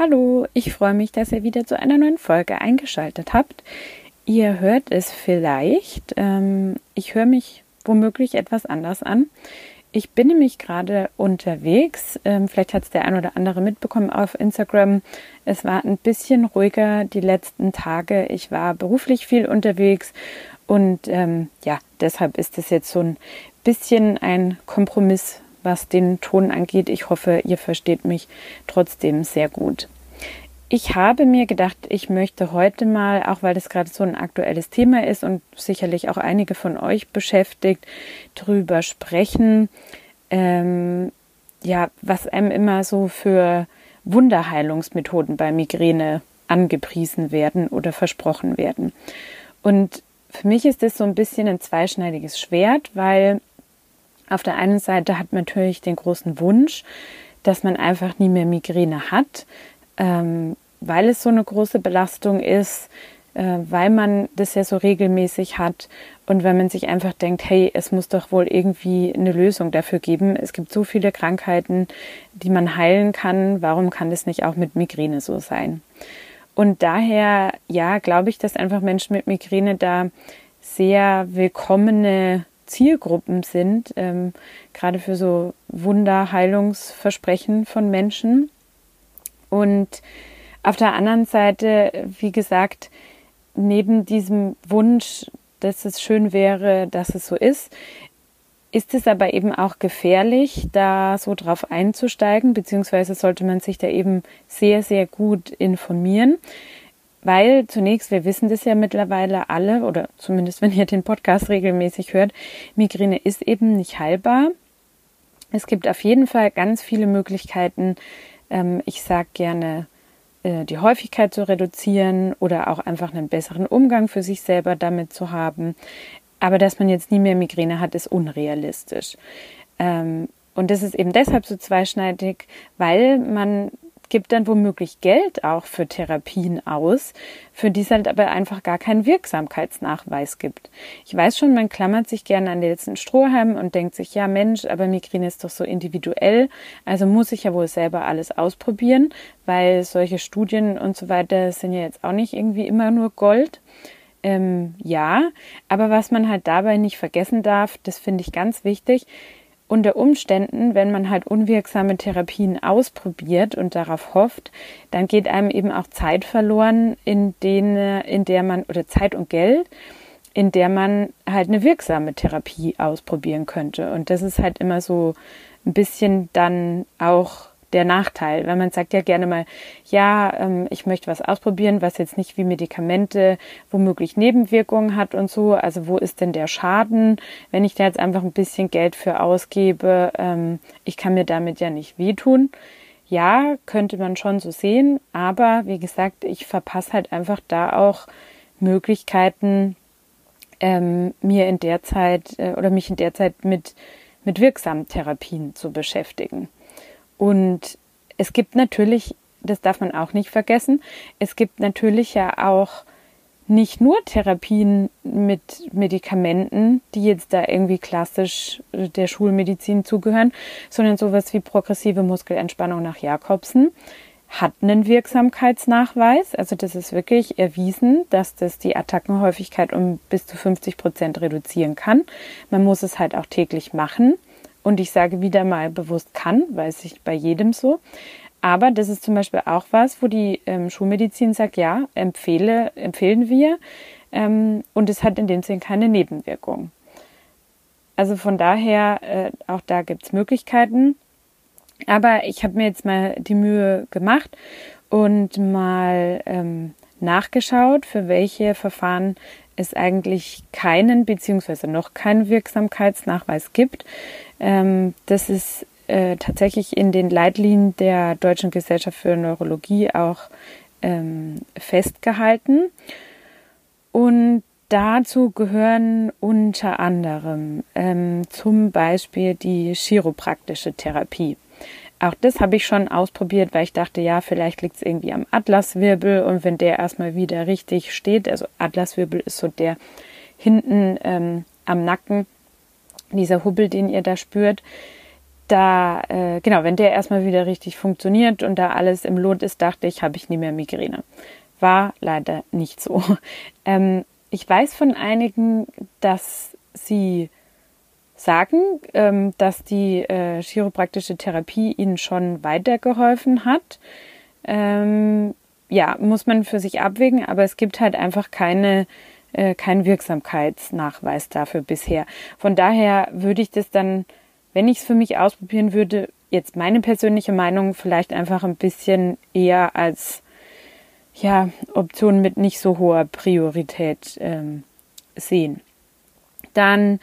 Hallo, ich freue mich, dass ihr wieder zu einer neuen Folge eingeschaltet habt. Ihr hört es vielleicht. Ähm, ich höre mich womöglich etwas anders an. Ich bin nämlich gerade unterwegs. Ähm, vielleicht hat es der ein oder andere mitbekommen auf Instagram. Es war ein bisschen ruhiger die letzten Tage. Ich war beruflich viel unterwegs und ähm, ja, deshalb ist es jetzt so ein bisschen ein Kompromiss was den Ton angeht. Ich hoffe, ihr versteht mich trotzdem sehr gut. Ich habe mir gedacht, ich möchte heute mal, auch weil das gerade so ein aktuelles Thema ist und sicherlich auch einige von euch beschäftigt, drüber sprechen, ähm, ja, was einem immer so für Wunderheilungsmethoden bei Migräne angepriesen werden oder versprochen werden. Und für mich ist das so ein bisschen ein zweischneidiges Schwert, weil auf der einen Seite hat man natürlich den großen Wunsch, dass man einfach nie mehr Migräne hat, ähm, weil es so eine große Belastung ist, äh, weil man das ja so regelmäßig hat und wenn man sich einfach denkt, hey, es muss doch wohl irgendwie eine Lösung dafür geben. Es gibt so viele Krankheiten, die man heilen kann. Warum kann das nicht auch mit Migräne so sein? Und daher, ja, glaube ich, dass einfach Menschen mit Migräne da sehr willkommene Zielgruppen sind, ähm, gerade für so Wunderheilungsversprechen von Menschen. Und auf der anderen Seite, wie gesagt, neben diesem Wunsch, dass es schön wäre, dass es so ist, ist es aber eben auch gefährlich, da so drauf einzusteigen, beziehungsweise sollte man sich da eben sehr, sehr gut informieren. Weil zunächst, wir wissen das ja mittlerweile alle, oder zumindest wenn ihr den Podcast regelmäßig hört, Migräne ist eben nicht heilbar. Es gibt auf jeden Fall ganz viele Möglichkeiten, ähm, ich sage gerne, äh, die Häufigkeit zu reduzieren oder auch einfach einen besseren Umgang für sich selber damit zu haben. Aber dass man jetzt nie mehr Migräne hat, ist unrealistisch. Ähm, und das ist eben deshalb so zweischneidig, weil man gibt dann womöglich Geld auch für Therapien aus, für die es halt aber einfach gar keinen Wirksamkeitsnachweis gibt. Ich weiß schon, man klammert sich gerne an den letzten Strohhalm und denkt sich, ja Mensch, aber Migräne ist doch so individuell, also muss ich ja wohl selber alles ausprobieren, weil solche Studien und so weiter sind ja jetzt auch nicht irgendwie immer nur Gold. Ähm, ja, aber was man halt dabei nicht vergessen darf, das finde ich ganz wichtig, unter Umständen, wenn man halt unwirksame Therapien ausprobiert und darauf hofft, dann geht einem eben auch Zeit verloren, in denen, in der man, oder Zeit und Geld, in der man halt eine wirksame Therapie ausprobieren könnte. Und das ist halt immer so ein bisschen dann auch der Nachteil, weil man sagt ja gerne mal, ja, ähm, ich möchte was ausprobieren, was jetzt nicht wie Medikamente womöglich Nebenwirkungen hat und so. Also wo ist denn der Schaden, wenn ich da jetzt einfach ein bisschen Geld für ausgebe? Ähm, ich kann mir damit ja nicht wehtun. Ja, könnte man schon so sehen, aber wie gesagt, ich verpasse halt einfach da auch Möglichkeiten, ähm, mir in der Zeit äh, oder mich in der Zeit mit, mit wirksamen Therapien zu beschäftigen. Und es gibt natürlich, das darf man auch nicht vergessen, es gibt natürlich ja auch nicht nur Therapien mit Medikamenten, die jetzt da irgendwie klassisch der Schulmedizin zugehören, sondern sowas wie progressive Muskelentspannung nach Jakobsen hat einen Wirksamkeitsnachweis. Also das ist wirklich erwiesen, dass das die Attackenhäufigkeit um bis zu 50 Prozent reduzieren kann. Man muss es halt auch täglich machen. Und ich sage wieder mal bewusst kann, weil es sich bei jedem so. Aber das ist zum Beispiel auch was, wo die ähm, Schulmedizin sagt, ja, empfehle, empfehlen wir. Ähm, und es hat in dem Sinn keine Nebenwirkung. Also von daher, äh, auch da gibt es Möglichkeiten. Aber ich habe mir jetzt mal die Mühe gemacht und mal ähm, nachgeschaut, für welche Verfahren es eigentlich keinen beziehungsweise noch keinen Wirksamkeitsnachweis gibt. Ähm, das ist äh, tatsächlich in den Leitlinien der Deutschen Gesellschaft für Neurologie auch ähm, festgehalten. Und dazu gehören unter anderem ähm, zum Beispiel die chiropraktische Therapie. Auch das habe ich schon ausprobiert, weil ich dachte, ja, vielleicht liegt es irgendwie am Atlaswirbel und wenn der erstmal wieder richtig steht, also Atlaswirbel ist so der hinten ähm, am Nacken, dieser Hubbel, den ihr da spürt, da, äh, genau, wenn der erstmal wieder richtig funktioniert und da alles im Lot ist, dachte ich, habe ich nie mehr Migräne. War leider nicht so. Ähm, ich weiß von einigen, dass sie sagen, ähm, dass die äh, chiropraktische Therapie ihnen schon weitergeholfen hat. Ähm, ja, muss man für sich abwägen, aber es gibt halt einfach keine äh, keinen Wirksamkeitsnachweis dafür bisher. Von daher würde ich das dann, wenn ich es für mich ausprobieren würde, jetzt meine persönliche Meinung vielleicht einfach ein bisschen eher als ja, Option mit nicht so hoher Priorität ähm, sehen. Dann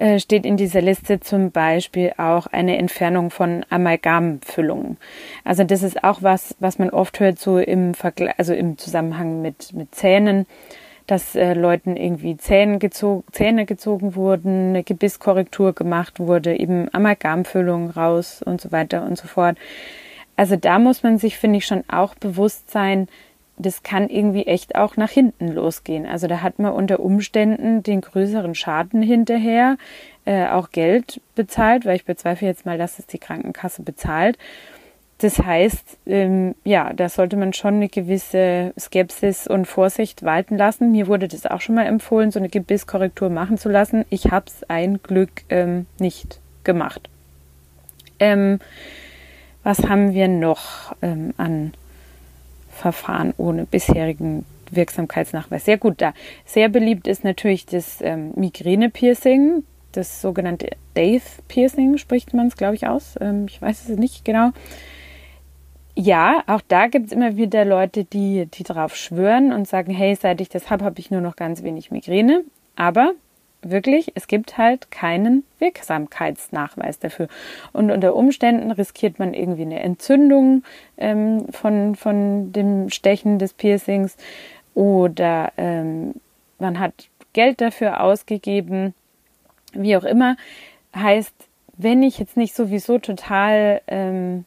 äh, steht in dieser Liste zum Beispiel auch eine Entfernung von Amalgamfüllungen. Also das ist auch was, was man oft hört, so im Vergleich, also im Zusammenhang mit, mit Zähnen, dass äh, Leuten irgendwie Zähne, gezogen, Zähne gezogen wurden, eine Gebisskorrektur gemacht wurde, eben Amalgamfüllungen raus und so weiter und so fort. Also da muss man sich, finde ich, schon auch bewusst sein, das kann irgendwie echt auch nach hinten losgehen. Also da hat man unter Umständen den größeren Schaden hinterher, äh, auch Geld bezahlt, weil ich bezweifle jetzt mal, dass es die Krankenkasse bezahlt. Das heißt, ähm, ja, da sollte man schon eine gewisse Skepsis und Vorsicht walten lassen. Mir wurde das auch schon mal empfohlen, so eine Gebisskorrektur machen zu lassen. Ich habe es ein Glück ähm, nicht gemacht. Ähm, was haben wir noch ähm, an Verfahren ohne bisherigen Wirksamkeitsnachweis. Sehr gut da. Sehr beliebt ist natürlich das ähm, Migräne-Piercing, das sogenannte Dave-Piercing, spricht man es, glaube ich, aus. Ähm, ich weiß es nicht genau. Ja, auch da gibt es immer wieder Leute, die, die drauf schwören und sagen, hey, seit ich das habe, habe ich nur noch ganz wenig Migräne. Aber wirklich, es gibt halt keinen Wirksamkeitsnachweis dafür. Und unter Umständen riskiert man irgendwie eine Entzündung ähm, von, von dem Stechen des Piercings oder ähm, man hat Geld dafür ausgegeben, wie auch immer. Heißt, wenn ich jetzt nicht sowieso total ähm,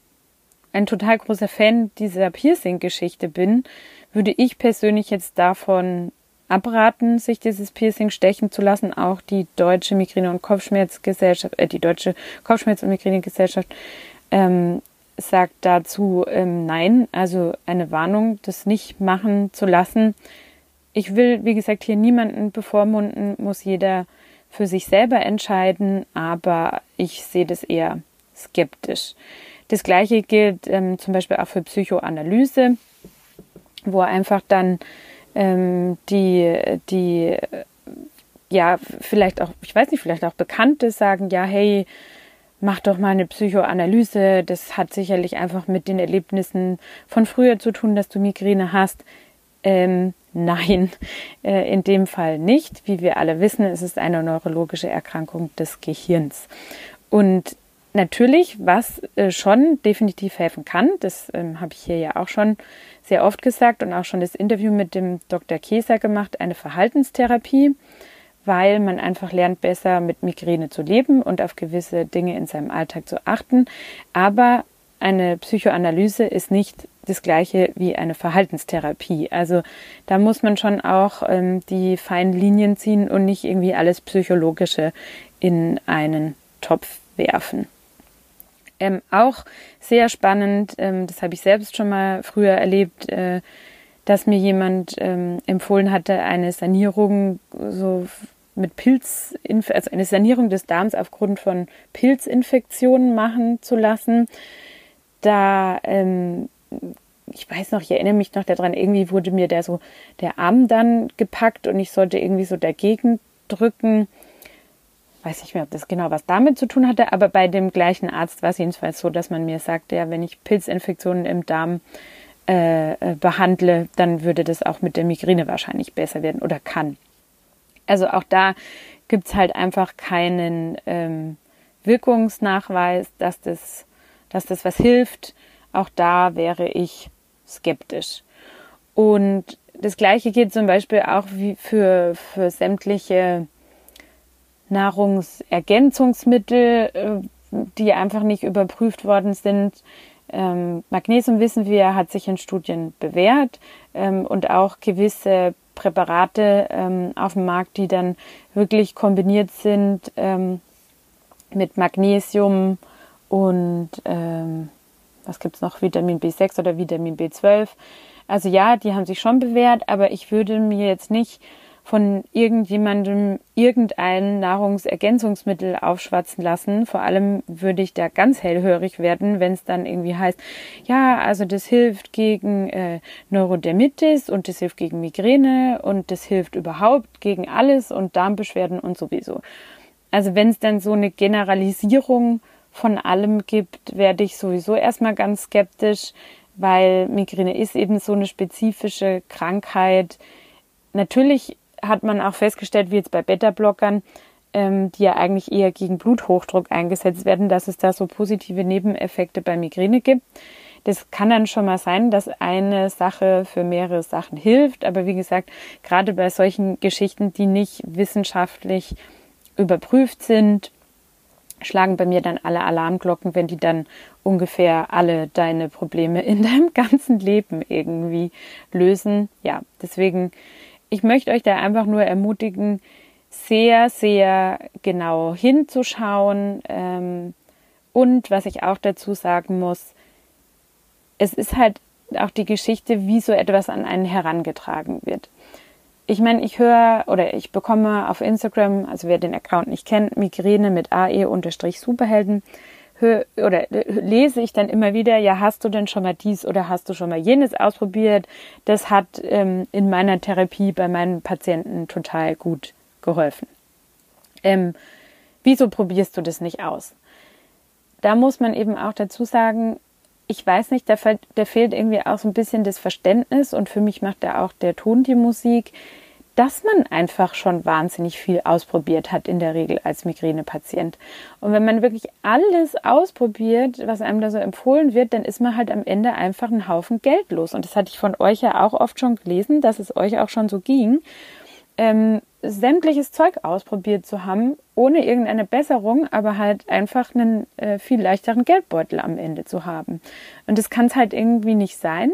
ein total großer Fan dieser Piercing-Geschichte bin, würde ich persönlich jetzt davon abraten, sich dieses Piercing stechen zu lassen. Auch die Deutsche Migräne- und Kopfschmerzgesellschaft, äh, die Deutsche Kopfschmerz- und Migränegesellschaft ähm, sagt dazu ähm, Nein, also eine Warnung, das nicht machen zu lassen. Ich will, wie gesagt, hier niemanden bevormunden, muss jeder für sich selber entscheiden, aber ich sehe das eher skeptisch. Das gleiche gilt ähm, zum Beispiel auch für Psychoanalyse, wo einfach dann ähm, die, die, ja, vielleicht auch, ich weiß nicht, vielleicht auch Bekannte sagen, ja, hey, mach doch mal eine Psychoanalyse. Das hat sicherlich einfach mit den Erlebnissen von früher zu tun, dass du Migräne hast. Ähm, nein, äh, in dem Fall nicht. Wie wir alle wissen, es ist eine neurologische Erkrankung des Gehirns. Und natürlich, was äh, schon definitiv helfen kann, das ähm, habe ich hier ja auch schon sehr oft gesagt und auch schon das Interview mit dem Dr. Käser gemacht, eine Verhaltenstherapie, weil man einfach lernt, besser mit Migräne zu leben und auf gewisse Dinge in seinem Alltag zu achten. Aber eine Psychoanalyse ist nicht das gleiche wie eine Verhaltenstherapie. Also da muss man schon auch ähm, die feinen Linien ziehen und nicht irgendwie alles Psychologische in einen Topf werfen. Ähm, auch sehr spannend, ähm, das habe ich selbst schon mal früher erlebt, äh, dass mir jemand ähm, empfohlen hatte, eine Sanierung so mit Pilz, also eine Sanierung des Darms aufgrund von Pilzinfektionen machen zu lassen. Da, ähm, ich weiß noch, ich erinnere mich noch daran, irgendwie wurde mir der so der Arm dann gepackt und ich sollte irgendwie so dagegen drücken weiß nicht mehr, ob das genau was damit zu tun hatte, aber bei dem gleichen Arzt war es jedenfalls so, dass man mir sagte, ja, wenn ich Pilzinfektionen im Darm äh, äh, behandle, dann würde das auch mit der Migräne wahrscheinlich besser werden oder kann. Also auch da gibt es halt einfach keinen ähm, Wirkungsnachweis, dass das, dass das was hilft. Auch da wäre ich skeptisch. Und das Gleiche gilt zum Beispiel auch wie für, für sämtliche Nahrungsergänzungsmittel, äh, die einfach nicht überprüft worden sind. Ähm, Magnesium wissen wir, hat sich in Studien bewährt ähm, und auch gewisse Präparate ähm, auf dem Markt, die dann wirklich kombiniert sind mit Magnesium und was gibt's noch, Vitamin B6 oder Vitamin B12. Also ja, die haben sich schon bewährt, aber ich würde mir jetzt nicht von irgendjemandem irgendein Nahrungsergänzungsmittel aufschwatzen lassen. Vor allem würde ich da ganz hellhörig werden, wenn es dann irgendwie heißt, ja, also das hilft gegen äh, Neurodermitis und das hilft gegen Migräne und das hilft überhaupt gegen alles und Darmbeschwerden und sowieso. Also wenn es dann so eine Generalisierung von allem gibt, werde ich sowieso erstmal ganz skeptisch, weil Migräne ist eben so eine spezifische Krankheit. Natürlich hat man auch festgestellt, wie jetzt bei Beta-Blockern, ähm, die ja eigentlich eher gegen Bluthochdruck eingesetzt werden, dass es da so positive Nebeneffekte bei Migräne gibt. Das kann dann schon mal sein, dass eine Sache für mehrere Sachen hilft. Aber wie gesagt, gerade bei solchen Geschichten, die nicht wissenschaftlich überprüft sind, schlagen bei mir dann alle Alarmglocken, wenn die dann ungefähr alle deine Probleme in deinem ganzen Leben irgendwie lösen. Ja, deswegen ich möchte euch da einfach nur ermutigen, sehr, sehr genau hinzuschauen. Ähm, und was ich auch dazu sagen muss, es ist halt auch die Geschichte, wie so etwas an einen herangetragen wird. Ich meine, ich höre oder ich bekomme auf Instagram, also wer den Account nicht kennt, Migräne mit AE-Superhelden, höre oder lese ich dann immer wieder, ja, hast du denn schon mal dies oder hast du schon mal jenes ausprobiert? Das hat ähm, in meiner Therapie bei meinen Patienten total gut geholfen. Ähm, wieso probierst du das nicht aus? Da muss man eben auch dazu sagen, ich weiß nicht, da fehlt irgendwie auch so ein bisschen das Verständnis und für mich macht da auch der Ton die Musik dass man einfach schon wahnsinnig viel ausprobiert hat in der Regel als Migränepatient. Und wenn man wirklich alles ausprobiert, was einem da so empfohlen wird, dann ist man halt am Ende einfach einen Haufen Geld los. Und das hatte ich von euch ja auch oft schon gelesen, dass es euch auch schon so ging, ähm, sämtliches Zeug ausprobiert zu haben, ohne irgendeine Besserung, aber halt einfach einen äh, viel leichteren Geldbeutel am Ende zu haben. Und das kann es halt irgendwie nicht sein.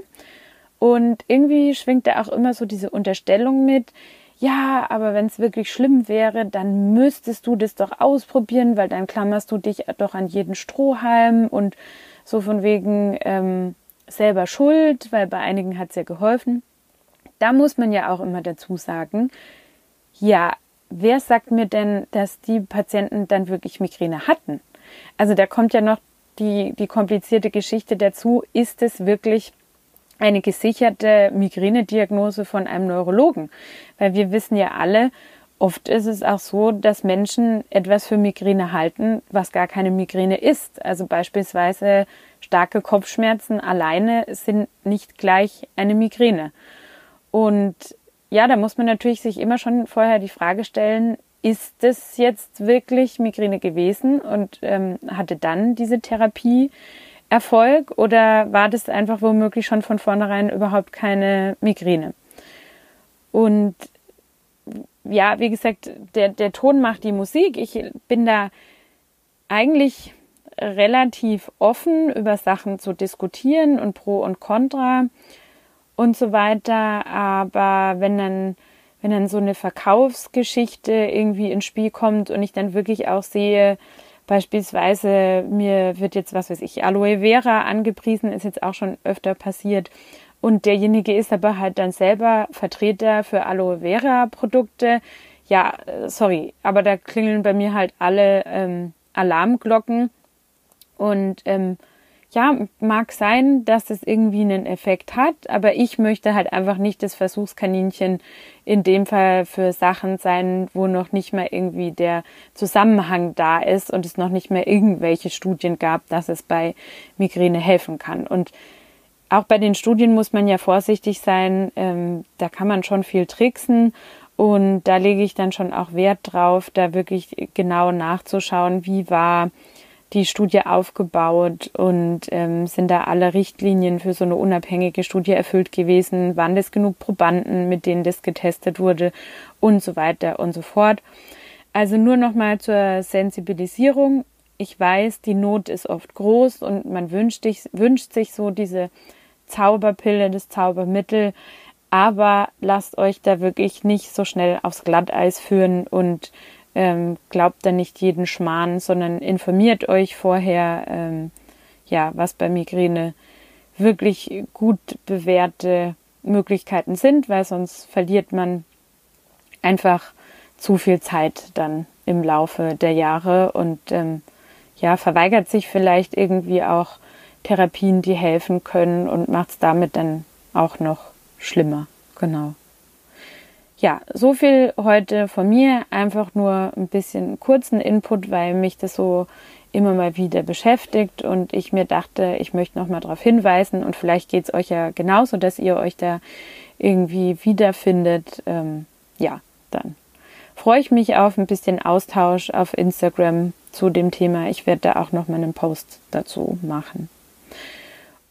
Und irgendwie schwingt da auch immer so diese Unterstellung mit, ja, aber wenn es wirklich schlimm wäre, dann müsstest du das doch ausprobieren, weil dann klammerst du dich doch an jeden Strohhalm und so von wegen ähm, selber schuld, weil bei einigen hat es ja geholfen. Da muss man ja auch immer dazu sagen, ja, wer sagt mir denn, dass die Patienten dann wirklich Migräne hatten? Also da kommt ja noch die, die komplizierte Geschichte dazu, ist es wirklich eine gesicherte Migränediagnose von einem Neurologen. Weil wir wissen ja alle, oft ist es auch so, dass Menschen etwas für Migräne halten, was gar keine Migräne ist. Also beispielsweise starke Kopfschmerzen alleine sind nicht gleich eine Migräne. Und ja, da muss man natürlich sich immer schon vorher die Frage stellen, ist es jetzt wirklich Migräne gewesen und ähm, hatte dann diese Therapie Erfolg oder war das einfach womöglich schon von vornherein überhaupt keine Migräne? Und ja, wie gesagt, der, der Ton macht die Musik. Ich bin da eigentlich relativ offen, über Sachen zu diskutieren und Pro und Contra und so weiter. Aber wenn dann, wenn dann so eine Verkaufsgeschichte irgendwie ins Spiel kommt und ich dann wirklich auch sehe, Beispielsweise mir wird jetzt, was weiß ich, Aloe Vera angepriesen, ist jetzt auch schon öfter passiert. Und derjenige ist aber halt dann selber Vertreter für Aloe Vera Produkte. Ja, äh, sorry, aber da klingeln bei mir halt alle ähm, Alarmglocken. Und ähm, ja, mag sein, dass es irgendwie einen Effekt hat, aber ich möchte halt einfach nicht das Versuchskaninchen in dem Fall für Sachen sein, wo noch nicht mal irgendwie der Zusammenhang da ist und es noch nicht mehr irgendwelche Studien gab, dass es bei Migräne helfen kann. Und auch bei den Studien muss man ja vorsichtig sein, ähm, da kann man schon viel tricksen und da lege ich dann schon auch Wert drauf, da wirklich genau nachzuschauen, wie war die Studie aufgebaut und ähm, sind da alle Richtlinien für so eine unabhängige Studie erfüllt gewesen? Waren das genug Probanden, mit denen das getestet wurde und so weiter und so fort? Also nur nochmal zur Sensibilisierung. Ich weiß, die Not ist oft groß und man wünscht, dich, wünscht sich so diese Zauberpille, das Zaubermittel, aber lasst euch da wirklich nicht so schnell aufs Glatteis führen und ähm, glaubt da nicht jeden Schmarrn, sondern informiert euch vorher, ähm, ja, was bei Migräne wirklich gut bewährte Möglichkeiten sind, weil sonst verliert man einfach zu viel Zeit dann im Laufe der Jahre und ähm, ja, verweigert sich vielleicht irgendwie auch Therapien, die helfen können und macht es damit dann auch noch schlimmer. Genau. Ja, so viel heute von mir. Einfach nur ein bisschen kurzen Input, weil mich das so immer mal wieder beschäftigt und ich mir dachte, ich möchte noch mal darauf hinweisen und vielleicht geht es euch ja genauso, dass ihr euch da irgendwie wiederfindet. Ähm, ja, dann freue ich mich auf ein bisschen Austausch auf Instagram zu dem Thema. Ich werde da auch noch mal einen Post dazu machen.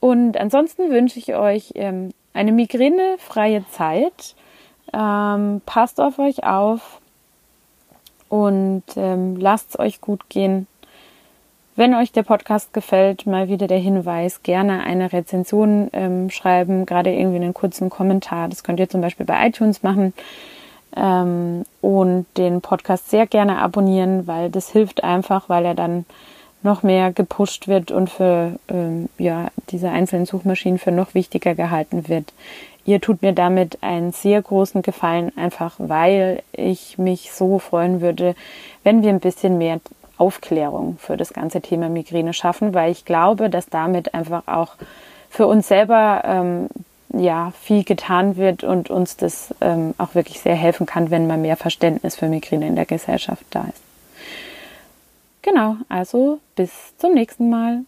Und ansonsten wünsche ich euch ähm, eine migränefreie Zeit. Ähm, passt auf euch auf und ähm, lasst es euch gut gehen. Wenn euch der Podcast gefällt, mal wieder der Hinweis, gerne eine Rezension ähm, schreiben, gerade irgendwie einen kurzen Kommentar. Das könnt ihr zum Beispiel bei iTunes machen. Ähm, und den Podcast sehr gerne abonnieren, weil das hilft einfach, weil er dann noch mehr gepusht wird und für ähm, ja, diese einzelnen Suchmaschinen für noch wichtiger gehalten wird. Ihr tut mir damit einen sehr großen Gefallen, einfach weil ich mich so freuen würde, wenn wir ein bisschen mehr Aufklärung für das ganze Thema Migräne schaffen, weil ich glaube, dass damit einfach auch für uns selber ähm, ja viel getan wird und uns das ähm, auch wirklich sehr helfen kann, wenn mal mehr Verständnis für Migräne in der Gesellschaft da ist. Genau, also bis zum nächsten Mal.